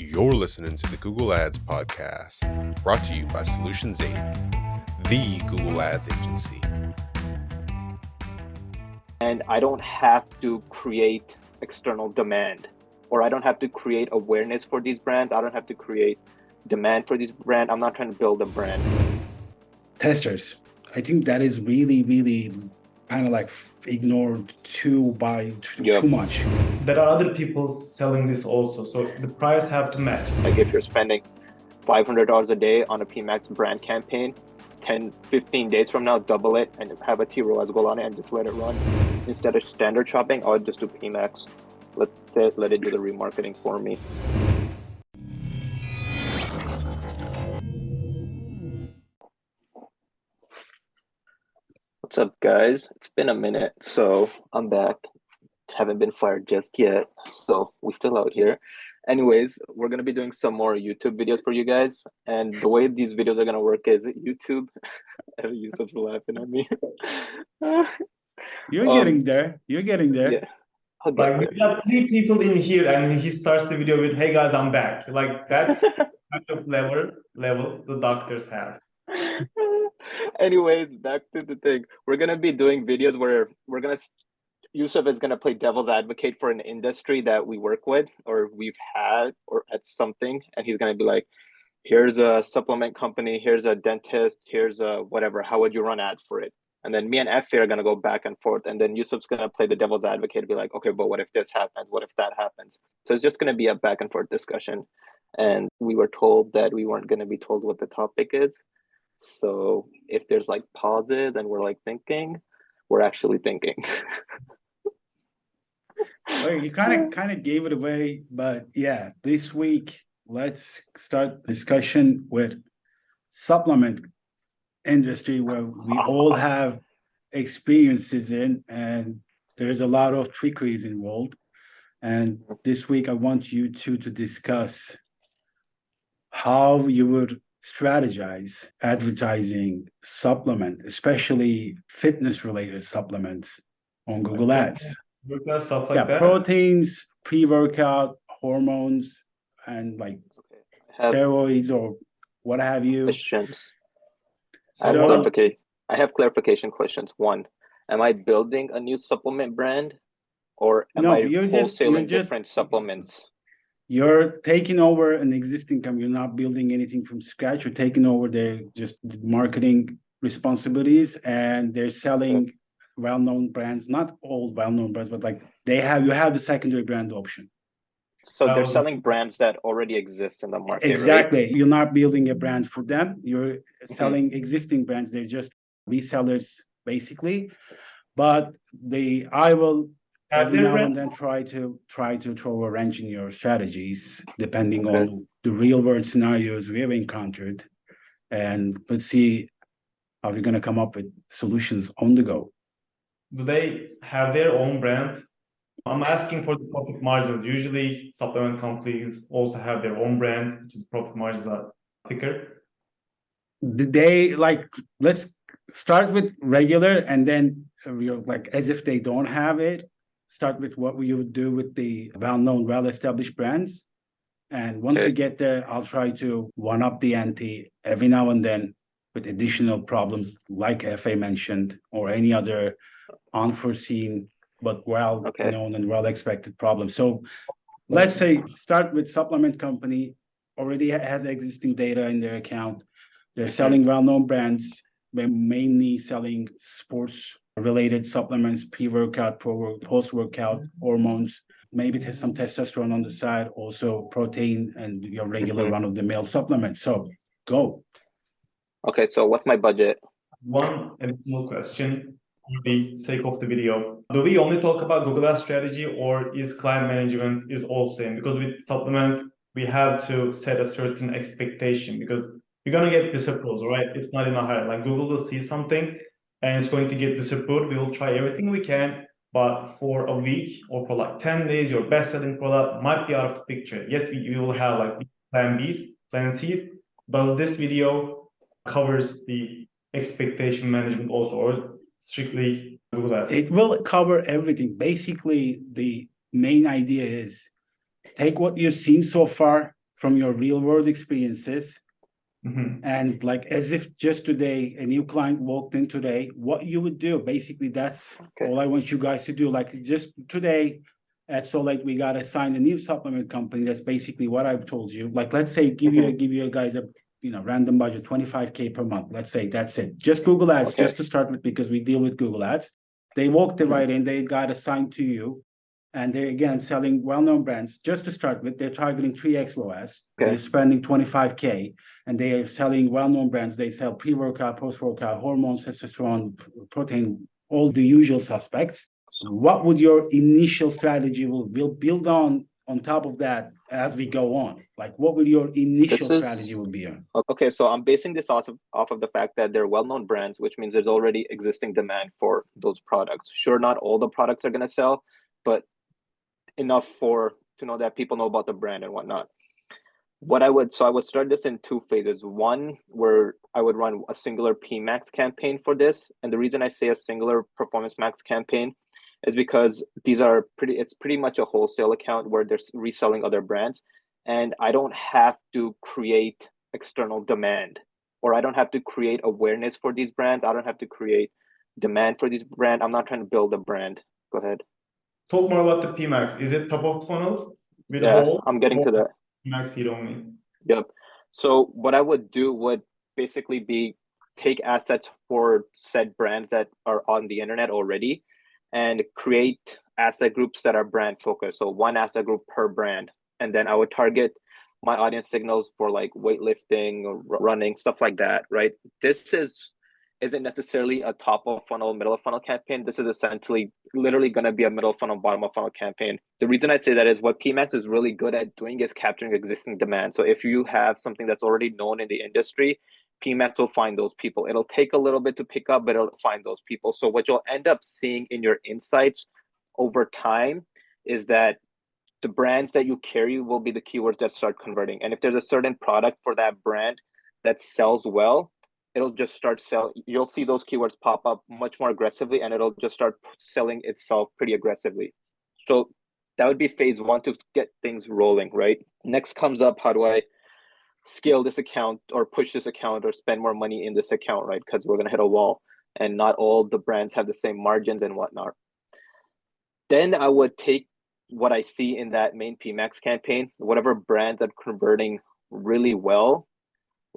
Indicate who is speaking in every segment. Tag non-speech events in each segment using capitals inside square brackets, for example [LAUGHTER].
Speaker 1: You're listening to the Google Ads Podcast, brought to you by Solutions 8, the Google Ads agency.
Speaker 2: And I don't have to create external demand, or I don't have to create awareness for these brands. I don't have to create demand for these brands. I'm not trying to build a brand.
Speaker 3: Testers. I think that is really, really kind of like ignored too by too,
Speaker 2: Yep.
Speaker 3: too much.
Speaker 4: there are other people selling this also so the price have to match
Speaker 2: Like if you're spending $500 a day on a PMAX brand campaign, 10, 15 days from now, double it and have a T ROAS goal on it and just let it run. Instead of standard shopping, I would just do PMAX. Let let it do the remarketing for me. What's up, guys? It's been a minute, so I'm back. Haven't been fired just yet, so we still out here. Anyways, we're gonna be doing some more YouTube videos for you guys, and the way these videos are gonna work is YouTube. [LAUGHS] Yusuf's laughing at me.
Speaker 3: You're [LAUGHS]
Speaker 2: Um,
Speaker 3: getting there. You're getting there.
Speaker 2: yeah. Get
Speaker 4: like
Speaker 2: there.
Speaker 4: we have three people in here and he starts the video with hey guys i'm back like that's the [LAUGHS] kind of level level the doctors have [LAUGHS]
Speaker 2: Anyways, back to the thing. We're gonna be doing videos where we're gonna Yusuf is gonna play devil's advocate for an industry that we work with or we've had or at something, and he's gonna be like, "Here's a supplement company. Here's a dentist. Here's a whatever. How would you run ads for it?" And then me and Efe are gonna go back and forth, and then Yusuf's gonna play the devil's advocate, and be like, "Okay, but what if this happens? What if that happens?" So it's just gonna be a back and forth discussion. And we were told that we weren't gonna be told what the topic is. So if there's like pauses and we're like thinking, we're actually thinking. [LAUGHS]
Speaker 3: Well, you kind of kind of gave it away, but yeah, this week let's start discussion with supplement industry where we all [LAUGHS] have experiences in, and there's a lot of trickeries involved. And this week, I want you two to discuss how you would strategize advertising supplement, especially fitness-related supplements on Google Ads
Speaker 4: Workout, stuff like
Speaker 3: yeah,
Speaker 4: that
Speaker 3: proteins, pre-workout, hormones, and like.
Speaker 2: Have
Speaker 3: steroids or what have you.
Speaker 2: questions. I have
Speaker 3: So,
Speaker 2: clarification. I have clarification questions. One, am I building a new supplement brand, or am
Speaker 3: No,
Speaker 2: I
Speaker 3: you're just- you're
Speaker 2: wholesaling
Speaker 3: just-
Speaker 2: different supplements?
Speaker 3: You're taking over an existing company. You're not building anything from scratch. You're taking over their just marketing responsibilities, and they're selling well-known brands. Not all well-known brands, but like they have. You have the secondary brand option.
Speaker 2: So they're
Speaker 4: Um,
Speaker 2: selling brands that already exist in the market. right?
Speaker 3: Exactly. You're not building a brand for them. You're selling existing brands. They're just resellers, basically. But the I will
Speaker 4: Have
Speaker 3: every now
Speaker 4: brand-
Speaker 3: and then try to try to throw a wrench in your strategies, depending
Speaker 2: Okay.
Speaker 3: on the real world scenarios we have encountered. And let's see how we're gonna come up with solutions on the go.
Speaker 4: do they have their own brand i'm asking for the profit margins usually supplement companies also have their own brand which is profit margins are thicker
Speaker 3: Did they like let's start with regular and then uh, you know, like as if they don't have it start with what we would do with the well-known well-established brands. And once we get there i'll try to one up the ante every now and then with additional problems like Efe mentioned or any other unforeseen but well
Speaker 2: Okay.
Speaker 3: known and well expected problems so let's say start with supplement company. Already has existing data in their account. They're selling well-known brands. They're mainly selling sports related supplements pre-workout post-workout hormones maybe there's some testosterone on the side also protein and your regular
Speaker 2: Mhm.
Speaker 3: run-of-the-mill supplements so go
Speaker 2: Okay, so what's my budget?
Speaker 4: One additional question for the sake of the video. Do we only talk about Google Ads strategy or is client management is also in? Because with supplements, we have to set a certain expectation because you're gonna get disapprovals, right? It's not in a hurry. Like Google will see something and it's going to get disapproved. We will try everything we can, but for a week or for like 10 days, your best selling product might be out of the picture. Yes, we, we will have like plan Bs, plan Cs. Does this video covers the expectation management also or strictly Google Ads?
Speaker 3: it will cover everything basically the main idea is take what you've seen so far from your real world experiences
Speaker 4: Mhm.
Speaker 3: and like as if just today a new client walked in today what you would do basically that's
Speaker 2: Okay.
Speaker 3: all i want you guys to do. Like just today at so like we got to sign a new supplement company. That's basically what i've told you. Like let's say give you give you guys a you know random budget 25k per month. Let's say that's it. Just google ads
Speaker 2: Okay.
Speaker 3: just to start with because we deal with google ads. They walked it right in they got assigned to you and they're again selling well-known brands just to start with they're targeting 3x ROAS.
Speaker 2: Okay.
Speaker 3: they're spending 25k and they are selling well-known brands. They sell pre-workout, post-workout, hormones, testosterone, protein, all the usual suspects. What would your initial strategy will will build on on top of that as we go on? Like what would your initial
Speaker 2: is-
Speaker 3: strategy would be on?
Speaker 2: Okay, so I'm basing this off of, off of the fact that they're well-known brands, which means there's already existing demand for those products. Sure, not all the products are gonna sell, but enough for to know that people know about the brand and whatnot. What I would so I would start this in two phases. One where I would run a singular PMAX campaign for this, and the reason I say a singular Performance Max campaign is because these are pretty. It's pretty much a wholesale account where they're reselling other brands, and I don't have to create external demand or I don't have to create awareness for these brands. I don't have to create demand for these brand. I'm not trying to build a brand. Go ahead.
Speaker 4: Talk more about the PMAX. Is it top of funnel with
Speaker 2: Yeah,
Speaker 4: all
Speaker 2: I'm getting to that.
Speaker 4: PMAX feed only?
Speaker 2: Yep. So what I would do would basically be take assets for said brands that are on the internet already and create asset groups that are brand focused. So one asset group per brand. And then I would target my audience signals for like weightlifting or running, stuff like that, right? This is isn't necessarily a top of funnel, middle of funnel campaign. This is essentially literally going to be a middle funnel, bottom of funnel campaign. The reason I say that is what PMAX is really good at doing is capturing existing demand. So if you have something that's already known in the industry, PMAX will find those people. It'll take a little bit to pick up, but it'll find those people. So what you'll end up seeing in your insights over time is that the brands that you carry will be the keywords that start converting. And if there's a certain product for that brand that sells well, it'll just start sell. You'll see those keywords pop up much more aggressively, and it'll just start selling itself pretty aggressively. So that would be phase one to get things rolling, right? Next comes up, how do I scale this account or push this account or spend more money in this account, right? Because we're gonna hit a wall, and not all the brands have the same margins and whatnot. Then I would take what I see in that main PMAX campaign, whatever brands are converting really well.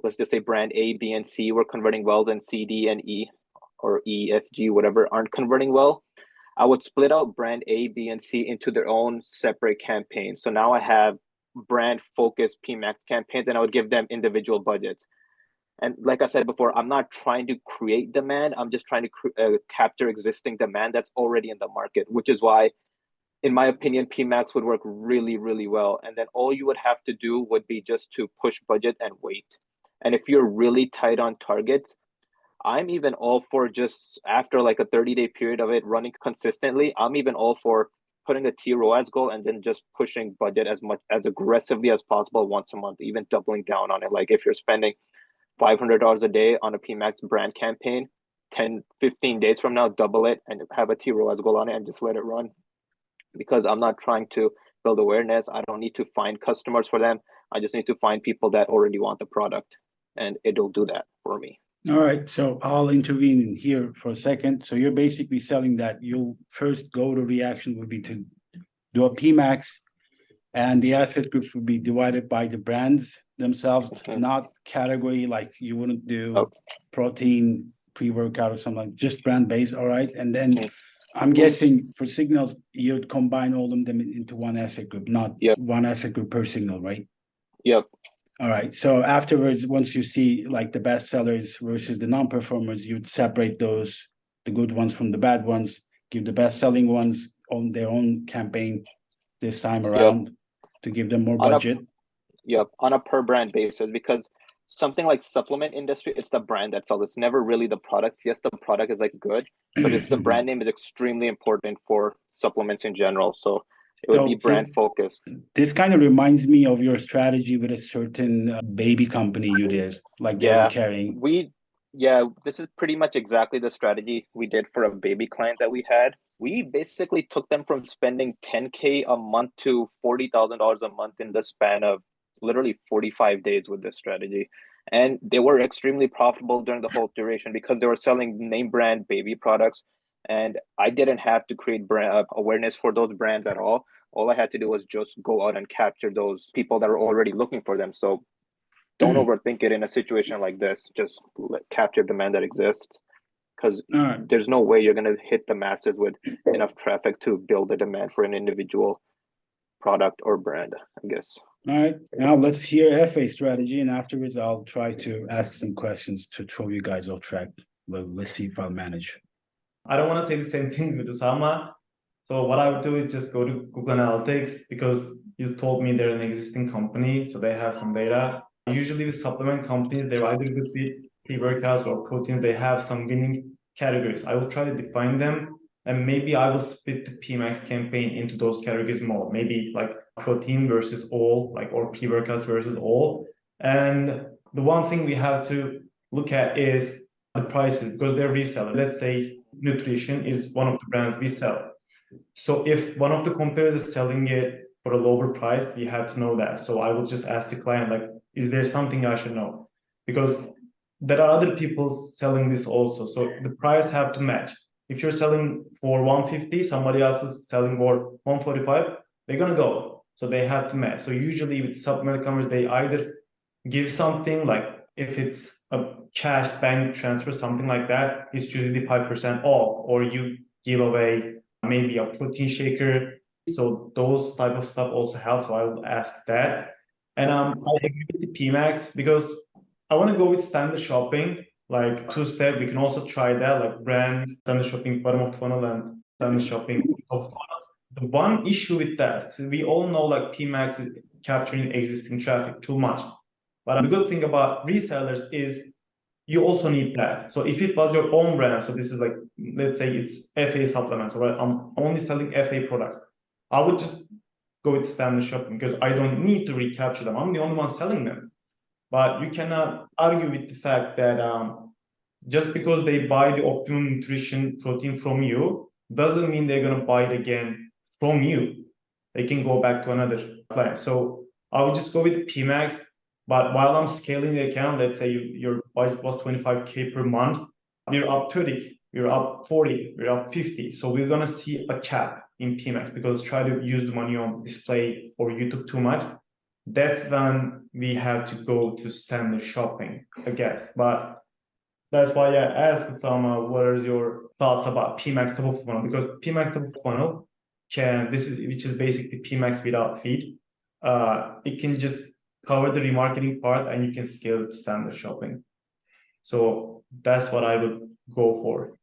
Speaker 2: Let's just say brand A, B, and C were converting well, then C, D, and E, or E, F, G, whatever aren't converting well. I would split out brand A, B, and C into their own separate campaigns. So now I have brand focused PMAX campaigns, and I would give them individual budgets. And like I said before, I'm not trying to create demand. I'm just trying to uh, capture existing demand that's already in the market, which is why in my opinion, PMAX would work really, really well. And then all you would have to do would be just to push budget and wait. And if you're really tight on targets, I'm even all for just after like a 30 day period of it running consistently, I'm even all for putting a T ROAS goal and then just pushing budget as much as aggressively as possible once a month, even doubling down on it. Like if you're spending $500 a day on a PMAX brand campaign, 10, 15 days from now, double it and have a T ROAS goal on it and just let it run because I'm not trying to build awareness. I don't need to find customers for them. I just need to find people that already want the product and it'll do that for me.
Speaker 3: All right, so I'll intervene in here for a second. So you're basically selling that you'll first go to reaction would be to do a PMAX. And the asset groups would be divided by the brands themselves,
Speaker 2: Mhm.
Speaker 3: not category, like you wouldn't do
Speaker 2: Oh.
Speaker 3: protein, pre-workout or something, like just brand based, all right? And then
Speaker 2: Mhm.
Speaker 3: I'm guessing for signals, you'd combine all of them into one asset group, not
Speaker 2: Yep.
Speaker 3: one asset group per signal, right?
Speaker 2: Yep.
Speaker 3: All right, so afterwards, once you see like the best sellers versus the non-performers, you'd separate those, the good ones from the bad ones, give the best selling ones on their own campaign this time around to give them more
Speaker 2: On a-
Speaker 3: budget.
Speaker 2: Yep. On a per brand basis, because something like supplement industry, it's the brand that sells. It's never really the product. Yes, the product is like good, but it's the [CLEARS THROAT] brand name is extremely important for supplements in general. So it would be
Speaker 3: So,
Speaker 2: brand focused.
Speaker 3: This kind of reminds me of your strategy with a certain uh, baby company you did, like
Speaker 2: Yeah.
Speaker 3: were carrying.
Speaker 2: We, yeah, this is pretty much exactly the strategy we did for a baby client that we had. We basically took them from spending 10K a month to $40,000 a month in the span of literally 45 days with this strategy. And they were extremely profitable during the whole duration because they were selling name brand baby products. And I didn't have to create brand uh, awareness for those brands at all. All I had to do was just go out and capture those people that are already looking for them. So don't mm. overthink it in a situation like this. Just capture demand that exists because right. there's no way you're going to hit the masses with [CLEARS THROAT] enough traffic to build a demand for an individual product or brand, I guess.
Speaker 3: All right, now let's hear Efe strategy, and afterwards I'll try to ask some questions to throw you guys off track. Let's see if I'll manage.
Speaker 4: I don't want to say the same things with Usama. So what I would do is just go to Google Analytics because you told me they're an existing company, so they have some data. Usually with supplement companies, they're either good with pre-workouts or protein. They have some winning categories. I will try to define them and maybe I will split the PMAX campaign into those categories more. Maybe like protein versus all, like or pre-workouts versus all. And the one thing we have to look at is the prices because they're reseller. Let's say nutrition is one of the brands we sell. So if one of the competitors is selling it for a lower price, we have to know that. So I will just ask the client, like, is there something I should know? Because there are other people selling this also. So the price have to match. If you're selling for 150, somebody else is selling for 145, they're gonna go. So they have to match. So usually with supplement commerce, they either give something like if it's a cash bank transfer, something like that, it's usually 5% off, or you give away maybe a protein shaker. So those type of stuff also help. So I will ask that. And um, I agree with the PMAX because I want to go with standard shopping, like two step. We can also try that, like brand, standard shopping, bottom of funnel, and standard shopping top funnel. The one issue with that, we all know like PMAX is capturing existing traffic too much. But the good thing about resellers is you also need that. So if it was your own brand, so this is like, let's say it's Efe supplements, or I'm only selling Efe products, I would just go with standard shopping because I don't need to recapture them. I'm the only one selling them. But you cannot argue with the fact that um, just because they buy the optimum nutrition protein from you doesn't mean they're going to buy it again from you. They can go back to another client. So I would just go with PMAX. But while I'm scaling the account, let's say you, your budget was 25K per month, we're up 30, we're up 40, we're up 50. So we're going to see a cap in PMAX because try to use the money on display or YouTube too much that's when we have to go to standard shopping, I guess. But that's why I asked Usama, what are your thoughts about PMAX top of funnel? Because PMAX top of funnel can this is which is basically PMAX without feed. Uh, it can just cover the remarketing part and you can scale it standard shopping. So that's what I would go for.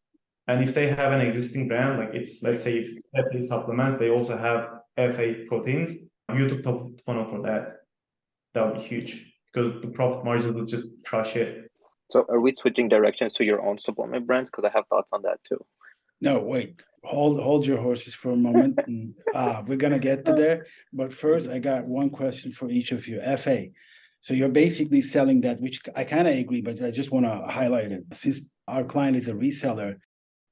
Speaker 4: And if they have an existing brand, like it's let's say if Efe supplements, they also have Efe proteins, YouTube top funnel for that, that would be huge because the profit margin will just crush it.
Speaker 2: So are we switching directions to your own supplement brands? Because I have thoughts on that too.
Speaker 3: No, wait. Hold hold your horses for a moment. and, uh, we're gonna get to there. But first, I got one question for each of you. Efe. So you're basically selling that, which I kind of agree, but I just want to highlight it. Since our client is a reseller,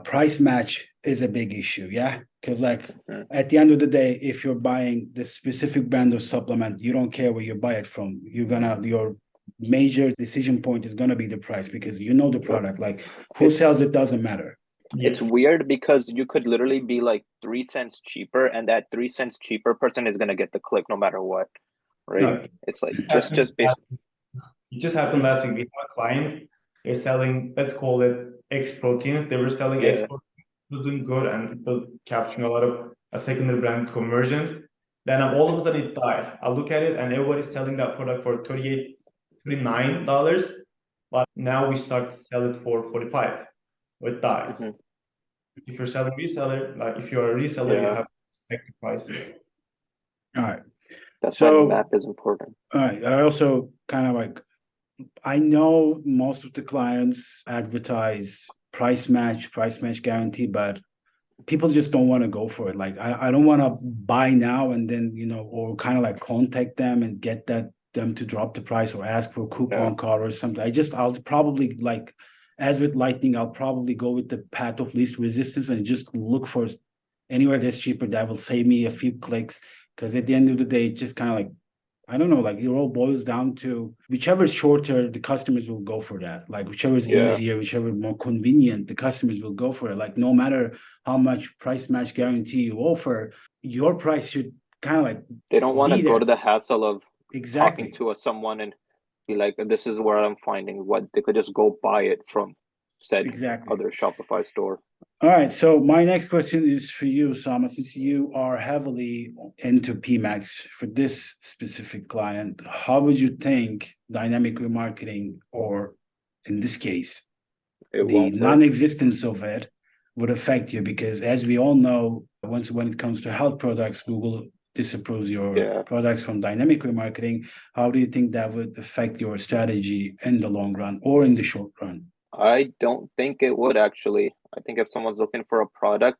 Speaker 3: price match is a big issue. Yeah. Because like mm-hmm. at the end of the day, if you're buying the specific brand of supplement, you don't care where you buy it from. You're gonna your major decision point is gonna be the price because you know the product. Like who sells it doesn't matter.
Speaker 2: It's weird because you could literally be like three cents cheaper, and that three cents cheaper person is gonna get the click no matter what. Right? No. It's like just just basically.
Speaker 4: It just happened last week. We have a client. They're selling, let's call it X proteins. They were selling yeah. X proteins was doing good and it was capturing a lot of a secondary brand conversions. Then all of a sudden it died. I look at it and everybody's selling that product for 38 $39. But now we start to sell it for 45 It dies. Mm-hmm. If you're selling reseller, like if you're a reseller, yeah. you have to expect the prices.
Speaker 3: All right.
Speaker 2: That's so, why map is important.
Speaker 3: All right. I also kind of like I know most of the clients advertise price match, price match guarantee, but people just don't want to go for it. Like I, I don't want to buy now and then, you know, or kind of like contact them and get that them to drop the price or ask for a coupon yeah. card or something. I just I'll probably like as with lightning, I'll probably go with the path of least resistance and just look for anywhere that's cheaper that will save me a few clicks. Because at the end of the day, just kind of like I don't know, like it all boils down to whichever is shorter, the customers will go for that. Like whichever is
Speaker 2: Yeah.
Speaker 3: easier, whichever more convenient, the customers will go for it. Like no matter how much price match guarantee you offer, your price should kind of like
Speaker 2: They don't want to go to the hassle of
Speaker 3: exactly.
Speaker 2: talking to a, someone and like, "This is where I'm finding what." They could just go buy it from said
Speaker 3: Exactly.
Speaker 2: other Shopify store.
Speaker 3: All right. So my next question is for you, Sama, since you are heavily into PMAX for this specific client, how would you think dynamic remarketing, or in this case,
Speaker 2: It
Speaker 3: the non-existence of it would affect you? Because as we all know, once when it comes to health products, Google disapproves your
Speaker 2: Yeah.
Speaker 3: products from dynamic remarketing. How do you think that would affect your strategy in the long run or in the short run?
Speaker 2: I don't think it would actually. I think if someone's looking for a product,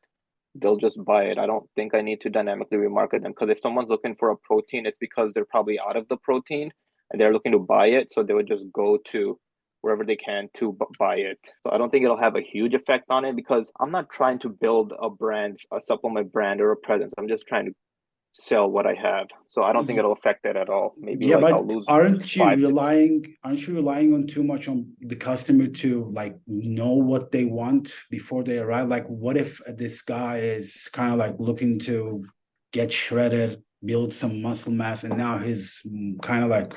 Speaker 2: they'll just buy it. I don't think I need to dynamically remarket them because if someone's looking for a protein, it's because they're probably out of the protein and they're looking to buy it. So they would just go to wherever they can to buy it. So I don't think it'll have a huge effect on it because I'm not trying to build a brand, a supplement brand or a presence. I'm just trying to sell what I have. So I don't think mm-hmm. it'll affect that at all. Maybe
Speaker 3: Yeah,
Speaker 2: like
Speaker 3: but
Speaker 2: I'll lose
Speaker 3: aren't you
Speaker 2: to-
Speaker 3: relying, aren't you relying on too much on the customer to like know what they want before they arrive? Like, what if this guy is kind of like looking to get shredded, build some muscle mass, and now he's mm, kind of like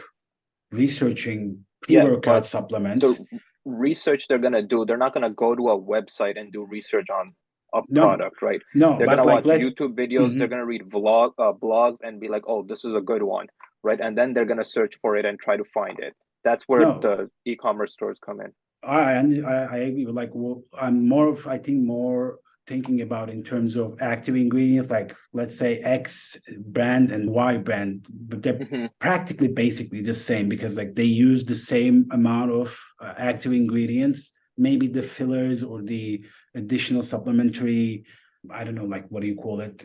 Speaker 3: researching pre-workout
Speaker 2: but
Speaker 3: supplements?
Speaker 2: the research they're gonna do, they're not gonna go to a website and do research on a
Speaker 3: No,
Speaker 2: product, right?
Speaker 3: No,
Speaker 2: They're gonna
Speaker 3: like,
Speaker 2: watch YouTube videos, they're
Speaker 3: Mhm.
Speaker 2: gonna read vlog uh, blogs and be like, oh, this is a good one, right? And then they're gonna search for it and try to find it. That's where
Speaker 3: No.
Speaker 2: the e-commerce stores come in.
Speaker 3: I, I, I agree with like, well, I'm more of, I think more thinking about in terms of active ingredients, like let's say X brand and Y brand, but they're
Speaker 2: Mhm.
Speaker 3: practically basically the same because like they use the same amount of uh, active ingredients, maybe the fillers or the additional supplementary, I don't know, like what do you call it?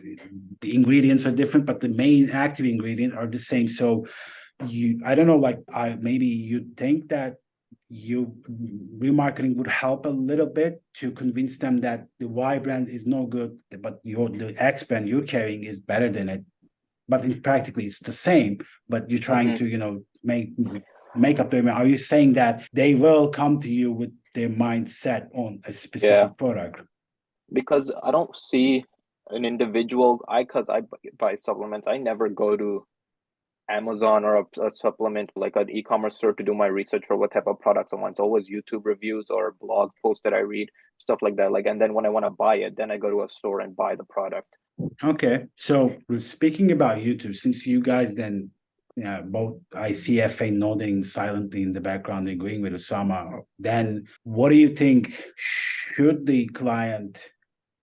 Speaker 3: The ingredients are different, but the main active ingredient are the same. So you, I don't know, like I maybe you think that you remarketing would help a little bit to convince them that the Y brand is no good, but your the X brand you're carrying is better than it. But in practically it's the same, but you're trying
Speaker 2: Mhm.
Speaker 3: to, you know, make make up their mind. Are you saying that they will come to you with their mindset on a specific product?
Speaker 2: because I don't see an individual. I cause I buy supplements. I never go to Amazon or a, a supplement like an e-commerce store to do my research for what type of products I want. It's always YouTube reviews or blog posts that I read, stuff like that. Like, and then when I want to buy it, then I go to a store and buy the product.
Speaker 3: Okay, so speaking about YouTube, since you guys then, yeah, both I see Efe nodding silently in the background, agreeing with Usama. Then what do you think? Should the client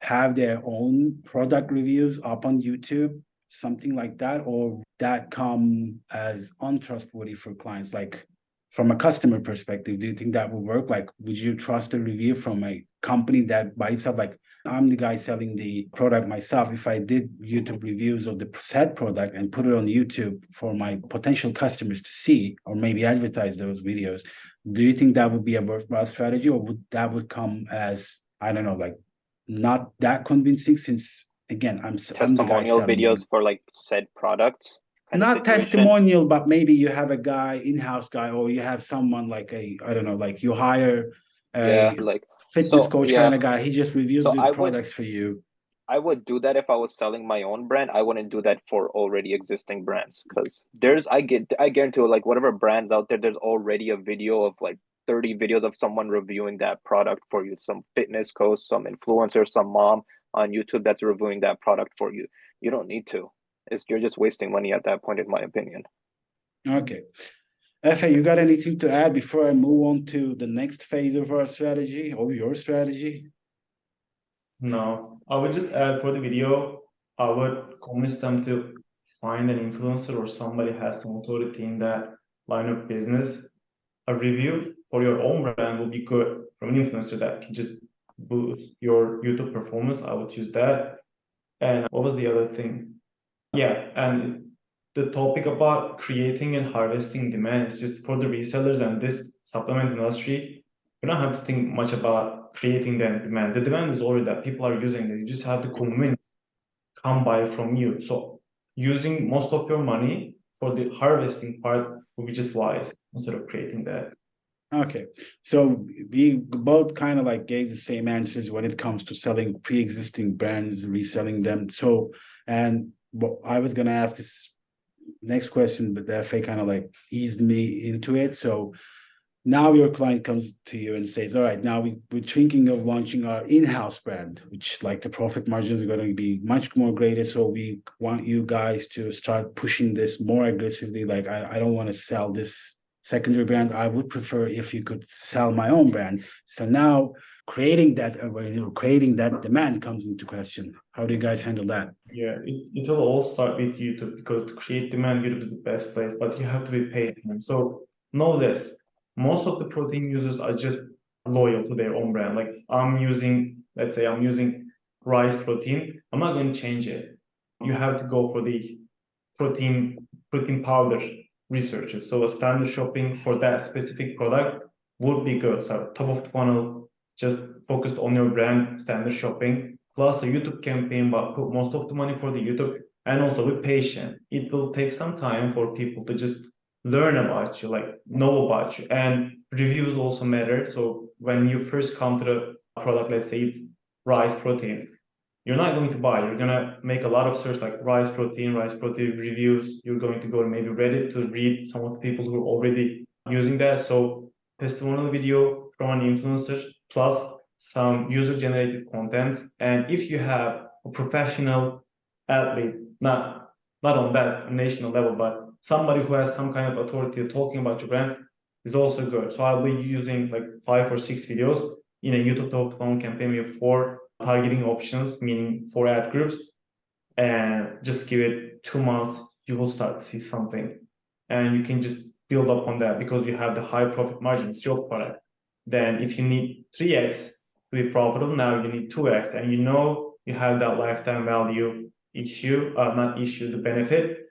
Speaker 3: have their own product reviews up on YouTube, something like that, or that come as untrustworthy for clients? Like from a customer perspective, do you think that would work? Like, would you trust a review from a company that by itself, like I'm the guy selling the product myself. If I did YouTube reviews of the said product and put it on YouTube for my potential customers to see, or maybe advertise those videos, do you think that would be a worthwhile strategy, or would that would come as I don't know, like not that convincing? Since again, I'm, s- I'm
Speaker 2: Testimonial videos
Speaker 3: them.
Speaker 2: for like said products.
Speaker 3: Not testimonial, but maybe you have a guy, in-house guy, or you have someone like a I don't know, like you hire a
Speaker 2: Yeah, like
Speaker 3: fitness
Speaker 2: So,
Speaker 3: coach
Speaker 2: yeah.
Speaker 3: kind of guy. He just reviews
Speaker 2: So
Speaker 3: the
Speaker 2: would-
Speaker 3: products for you.
Speaker 2: I would do that if I was selling my own brand. I wouldn't do that for already existing brands because there's I get I guarantee like whatever brands out there, there's already a video of like 30 videos of someone reviewing that product for you. Some fitness coach, some influencer, some mom on YouTube that's reviewing that product for you. You don't need to. It's you're just wasting money at that point, in my opinion.
Speaker 3: Okay. Efe, you got anything to add before I move on to the next phase of our strategy or your strategy?
Speaker 4: No, I would just add for the video, I would convince them to find an influencer or somebody has some authority in that line of business. A review for your own brand will be good from an influencer that can just boost your YouTube performance. I would use that. And what was the other thing? Yeah, and the topic about creating and harvesting demand is just for the resellers and this supplement industry. You don't have to think much about creating the demand. The demand is already that people are using it. You just have to convince, come buy from you. So using most of your money for the harvesting part would be just wise instead of creating that.
Speaker 3: Okay, so we both kind of like gave the same answers when it comes to selling pre-existing brands, reselling them. So, and what I was gonna ask is next question, but the Efe kind of like eased me into it. So now your client comes to you and says, all right, now we, we're thinking of launching our in-house brand, which like the profit margins are going to be much more greater. So we want you guys to start pushing this more aggressively. Like I, I don't want to sell this secondary brand. I would prefer if you could sell my own brand. So now creating that uh, creating that demand comes into question. How do you guys handle that?
Speaker 4: Yeah, it, it will all start with YouTube because to create demand, YouTube is the best place, but you have to be patient. So know this most of the protein users are just loyal to their own brand. Like I'm using, let's say I'm using rice protein. I'm not going to change it. You have to go for the protein protein powder researches. So a standard shopping for that specific product would be good. So top of funnel, just focused on your brand, standard shopping, plus a YouTube campaign, but put most of the money for the YouTube and also be patient. It will take some time for people to just learn about you, like know about you. And reviews also matter. So when you first come to the product, let's say it's rice protein, you're not going to buy. You're gonna make a lot of search like rice protein, rice protein reviews. You're going to go to maybe Reddit to read some of the people who are already using that. So testimonial video from an influencer plus some user generated contents. And if you have a professional athlete, not not on that national level, but somebody who has some kind of authority talking about your brand is also good. So I'll be using like five or six videos in a YouTube top funnel campaign with four targeting options, meaning four ad groups, and just give it two months, you will start to see something. And you can just build up on that because you have the high profit margins, your product. Then if you need 3x to be profitable, now you need 2x, and you know you have that lifetime value issue, uh, not issue, the benefit.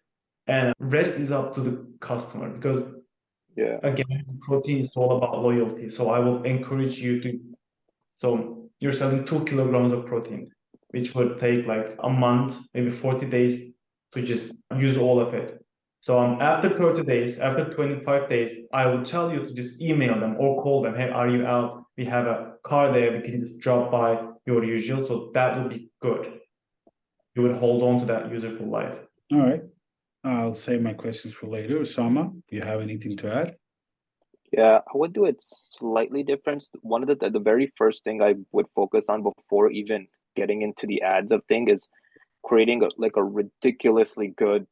Speaker 4: And rest is up to the customer because
Speaker 2: yeah.
Speaker 4: again protein is all about loyalty. So i will encourage you to so you're selling two kilograms of protein which would take like a month maybe 40 days to just use all of it so um, after 30 days after 25 days i will tell you to just email them or call them. Hey are you out? We have a car there. We can just drop by your usual. So that would be good. You would hold on to that user for life.
Speaker 3: All right. I'll save my questions for later. Usama, do you have anything to add?
Speaker 2: Yeah, I would do it slightly different. One of the the very first thing I would focus on before even getting into the ads of thing is creating a, like a ridiculously good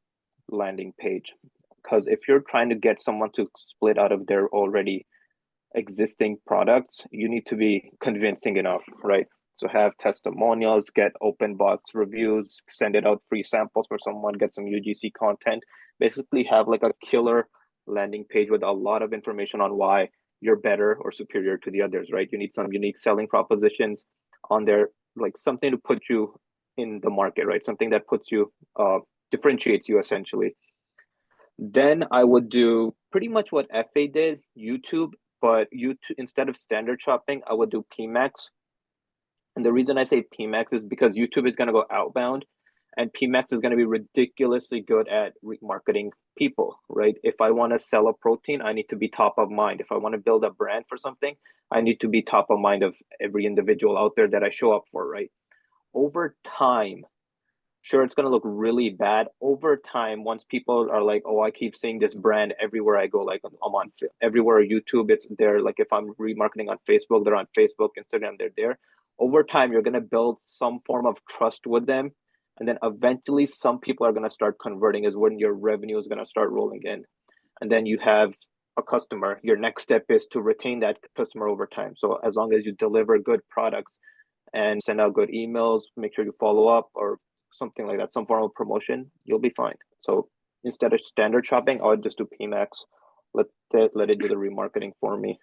Speaker 2: landing page. Because if you're trying to get someone to split out of their already existing products, you need to be convincing enough, right? So have testimonials, get open box reviews, send it out free samples for someone, get some UGC content. Basically have like a killer landing page with a lot of information on why you're better or superior to the others, right? You need some unique selling propositions on there, like something to put you in the market, right? Something that puts you, uh, differentiates you essentially. Then I would do pretty much what Efe did, YouTube, but YouTube instead of standard shopping, I would do PMAX and the reason I say PMAX is because YouTube is going to go outbound and PMAX is going to be ridiculously good at marketing people, right? If I want to sell a protein, I need to be top of mind. If I want to build a brand for something, I need to be top of mind of every individual out there that I show up for, right? Over time, sure, it's going to look really bad. Over time, once people are like, oh, I keep seeing this brand everywhere I go, like I'm on everywhere, YouTube, it's there. Like if I'm remarketing on Facebook, they're on Facebook, Instagram, they're there over time you're going to build some form of trust with them and then eventually some people are going to start converting is when your revenue is going to start rolling in and then you have a customer your next step is to retain that customer over time so as long as you deliver good products and send out good emails make sure you follow up or something like that some form of promotion you'll be fine so instead of standard shopping i would just do pmax let it let it do the remarketing for me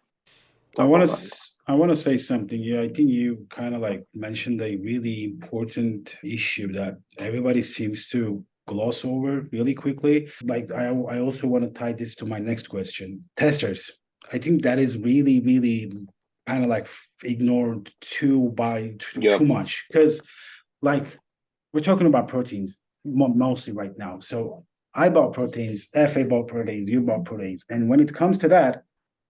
Speaker 3: I want to I want to say something. Yeah, I think you kind of like mentioned a really important issue that everybody seems to gloss over really quickly. Like I I also want to tie this to my next question. Testers. I think that is really really kind of like ignored too by too, yep. too much because like we're talking about proteins mostly right now. So I bought proteins, Efe bought proteins, you bought proteins. And when it comes to that,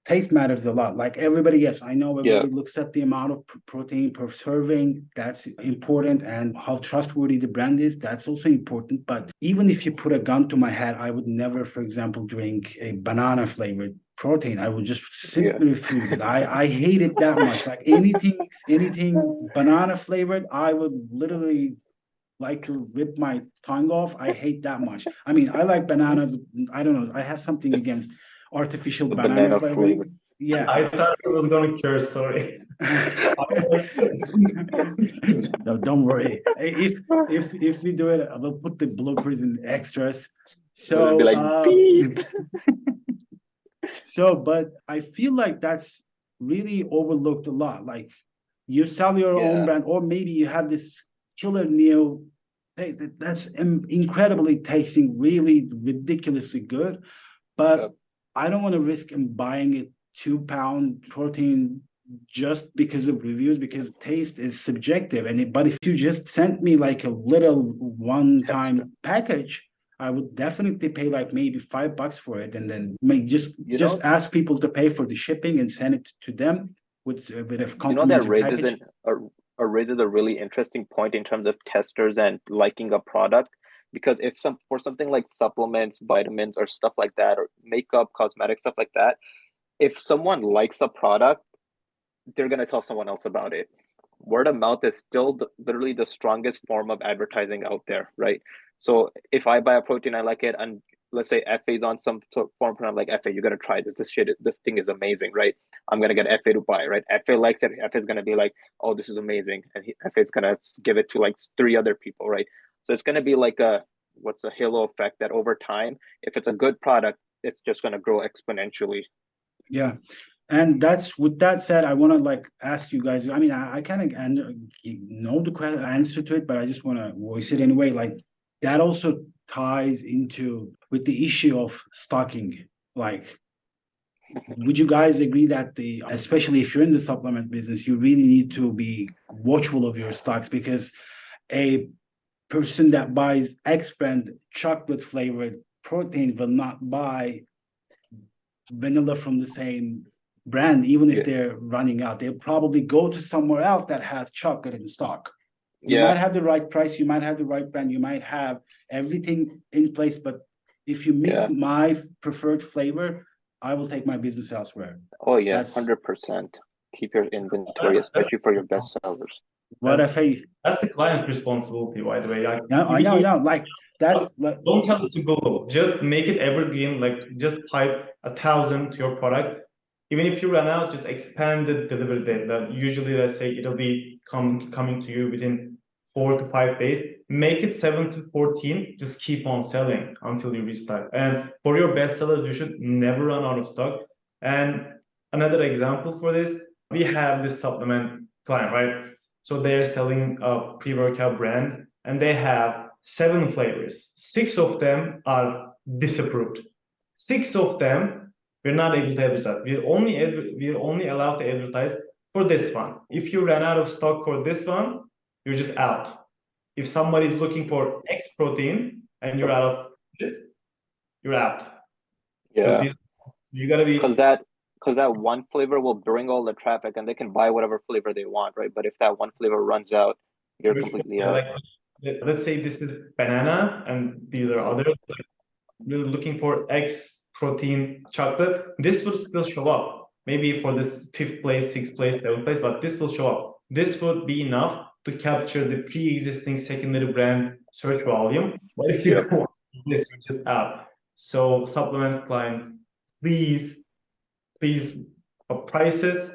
Speaker 3: taste matters a lot. Like everybody, yes, I know everybody looks at the amount of protein per serving. That's important. And how trustworthy the brand is, that's also important. But even if you put a gun to my head, I would never, for example, drink a banana flavored protein. I would just simply yeah. refuse it. [LAUGHS] I, I hate it that much. Like anything, anything banana flavored, I would literally like to rip my tongue off. I hate that much. I mean, I like bananas. I don't know. I have something against artificial banana, banana flavor. Yeah.
Speaker 4: I thought it was gonna cure, sorry. [LAUGHS]
Speaker 3: no, don't worry. If if if we do it, I will put the bloopers in extras. So be like, um, so but I feel like that's really overlooked a lot. Like you sell your yeah. own brand, or maybe you have this killer neo taste that's incredibly tasting really ridiculously good. But yep I don't want to risk in buying a two pound protein just because of reviews because taste is subjective and it, but if you just sent me like a little one time package i would definitely pay like maybe five bucks for it and then make just you just know, ask people to pay for the shipping and send it to them with a bit of
Speaker 2: you know that raises an, a, a raises a really interesting point in terms of testers and liking a product because if some for something like supplements vitamins or stuff like that or makeup cosmetic stuff like that if someone likes a product they're going to tell someone else about it word of mouth is still the, literally the strongest form of advertising out there right so if i buy a protein i like it and let's say Efe is on some form of like Efe, you gotta try this. This shit, this thing is amazing, right? I'm gonna get Efe to buy, right? Efe likes it. Efe is gonna be like, oh, this is amazing, and Efe is gonna give it to like three other people, right? So it's to be like a what's a halo effect that over time, if it's a good product, it's just to grow exponentially.
Speaker 3: Yeah. And that's with that said, I want to like ask you guys. I mean, I, I kind of uh, know the question, answer to it, but I just want to voice it anyway. Like that also ties into with the issue of stocking. Like, would you guys agree that the, especially if you're in the supplement business, you really need to be watchful of your stocks because a person that buys X brand chocolate flavored protein will not buy vanilla from the same brand, even if yeah. they're running out. They'll probably go to somewhere else that has chocolate in stock. You yeah. might have the right price, you might have the right brand, you might have everything in place, but if you miss yeah. my preferred flavor, I will take my business elsewhere.
Speaker 2: Oh yeah, hundred percent. Keep your inventory, especially for your best sellers.
Speaker 3: What if I?
Speaker 4: That's the client's responsibility, by the way. Like,
Speaker 3: no, I know, I know. Like that's like,
Speaker 4: don't tell it to Google. Just make it evergreen. Like just type a thousand to your product. Even if you run out, just expand the delivery date. That usually, let's say it'll be come coming to you within four to five days. Make it seven to fourteen. Just keep on selling until you restock. And for your best sellers, you should never run out of stock. And another example for this, we have this supplement client, right? So they're selling a pre-workout brand and they have seven flavors. Six of them are disapproved. Six of them we're not able to advertise. We're only we're only allowed to advertise for this one. If you run out of stock for this one, you're just out. If somebody's looking for X protein and you're out of this, you're out.
Speaker 2: Yeah.
Speaker 4: These, you gotta be
Speaker 2: because that because that one flavor will bring all the traffic and they can buy whatever flavor they want, right? But if that one flavor runs out, you're completely out.
Speaker 4: Like, let's say this is banana and these are others. Like, we're looking for X protein chocolate. This will still show up. Maybe for this fifth place, sixth place, seventh place, but this will show up. This would be enough to capture the pre-existing secondary brand search volume. But if you want this, you're just out. So supplement clients, please please uh, prices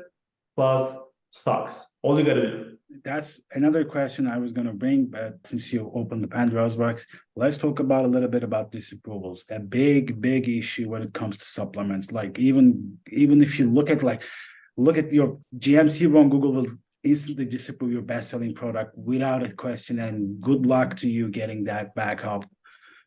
Speaker 4: plus stocks. All you gotta do.
Speaker 3: That's another question I was gonna bring, but since you opened the Pandora's box, let's talk about a little bit about disapprovals. A big, big issue when it comes to supplements. Like even even if you look at like look at your GMC wrong, Google will instantly disapprove your best-selling product without a question. And good luck to you getting that back up.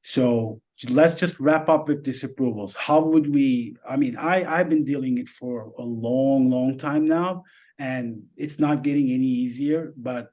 Speaker 3: So let's just wrap up with disapprovals. How would we? I mean, I I've been dealing it for a long, long time now, and it's not getting any easier. But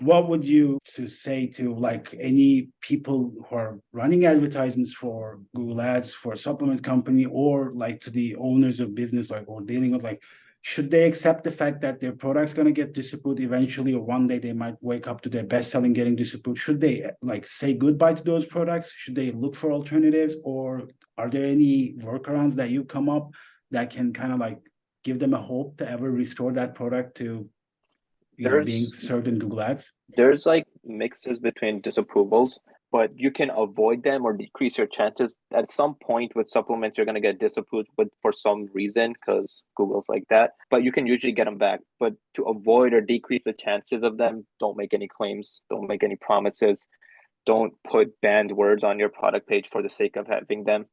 Speaker 3: what would you to say to like any people who are running advertisements for Google Ads for a supplement company or like to the owners of business like or dealing with like should they accept the fact that their product's going to get disapproved eventually or one day they might wake up to their best selling getting disapproved should they like say goodbye to those products? Should they look for alternatives? Or are there any workarounds that you come up that can kind of like give them a hope to ever restore that product to you know, being served in google ads?
Speaker 2: There's like mixes between disapprovals, but you can avoid them or decrease your chances. At some point with supplements, you're gonna get disapproved with for some reason because Google's like that. But you can usually get them back. But to avoid or decrease the chances of them, don't make any claims. Don't make any promises. Don't put banned words on your product page for the sake of having them.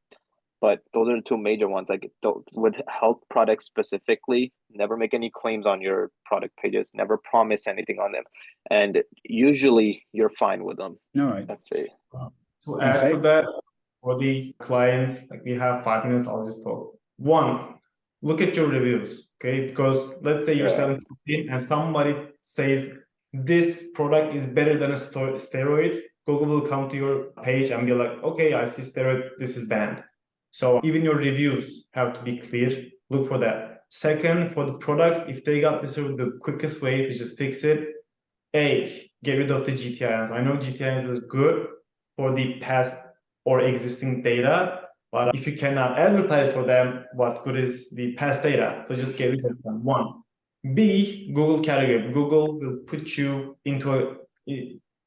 Speaker 2: But those are the two major ones. Like don't, with health products specifically, never make any claims on your product pages. Never promise anything on them and usually you're fine with them.
Speaker 3: all right
Speaker 2: That's it.
Speaker 4: To add to that, for the clients, like we have five minutes, I'll just talk. One, look at your reviews, okay? Because let's say you're
Speaker 2: Yeah.
Speaker 4: selling protein and somebody says this product is better than a steroid. Google will come to your page and be like, okay, I see steroid, this is banned. So even your reviews have to be clear. Look for that. Second, for the products, if they got this the quickest way to just fix it, A, get rid of the GTINs. I know GTINs is good for the past or existing data, but if you cannot advertise for them, what good is the past data? So just get rid of them. One. B, Google category. Google will put you into a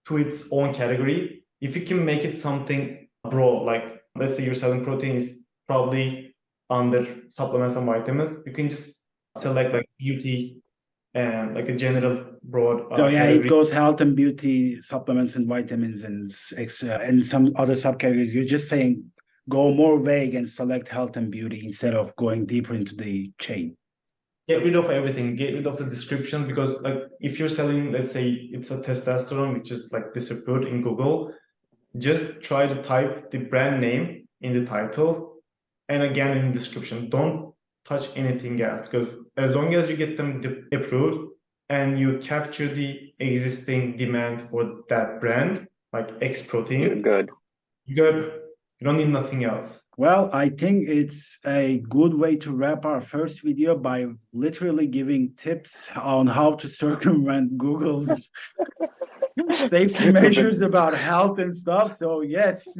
Speaker 4: to its own category. If you can make it something broad, like let's say you're selling protein is probably under supplements and vitamins, you can just select like beauty and like a general broad. uh,
Speaker 3: so yeah
Speaker 4: category.
Speaker 3: it goes health and beauty supplements and vitamins and uh, and some other subcategories you're just saying go more vague and select health and beauty instead of going deeper into the chain
Speaker 4: get rid of everything get rid of the description because like if you're selling let's say it's a testosterone which is like disappeared in google just try to type the brand name in the title and again in the description. Don't touch anything else because as long as you get them approved and you capture the existing demand for that brand like x
Speaker 2: You're
Speaker 4: protein
Speaker 2: good.
Speaker 4: you good. You don't need nothing else.
Speaker 3: Well, I think it's a good way to wrap our first video by literally giving tips on how to circumvent Google's [LAUGHS] [LAUGHS] safety measures about health and stuff. So yes, [LAUGHS]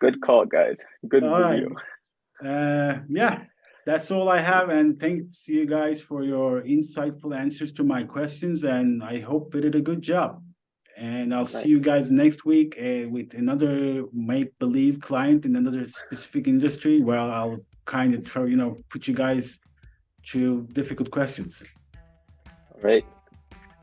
Speaker 2: Good call, guys. Good
Speaker 3: All right.
Speaker 2: video.
Speaker 3: uh, yeah, that's all I have. And thanks you guys for your insightful answers to my questions. And I hope we did a good job. And I'll see you guys next week uh, with another make believe client in another specific industry where I'll kind of throw, you know, put you guys to difficult questions.
Speaker 2: All right.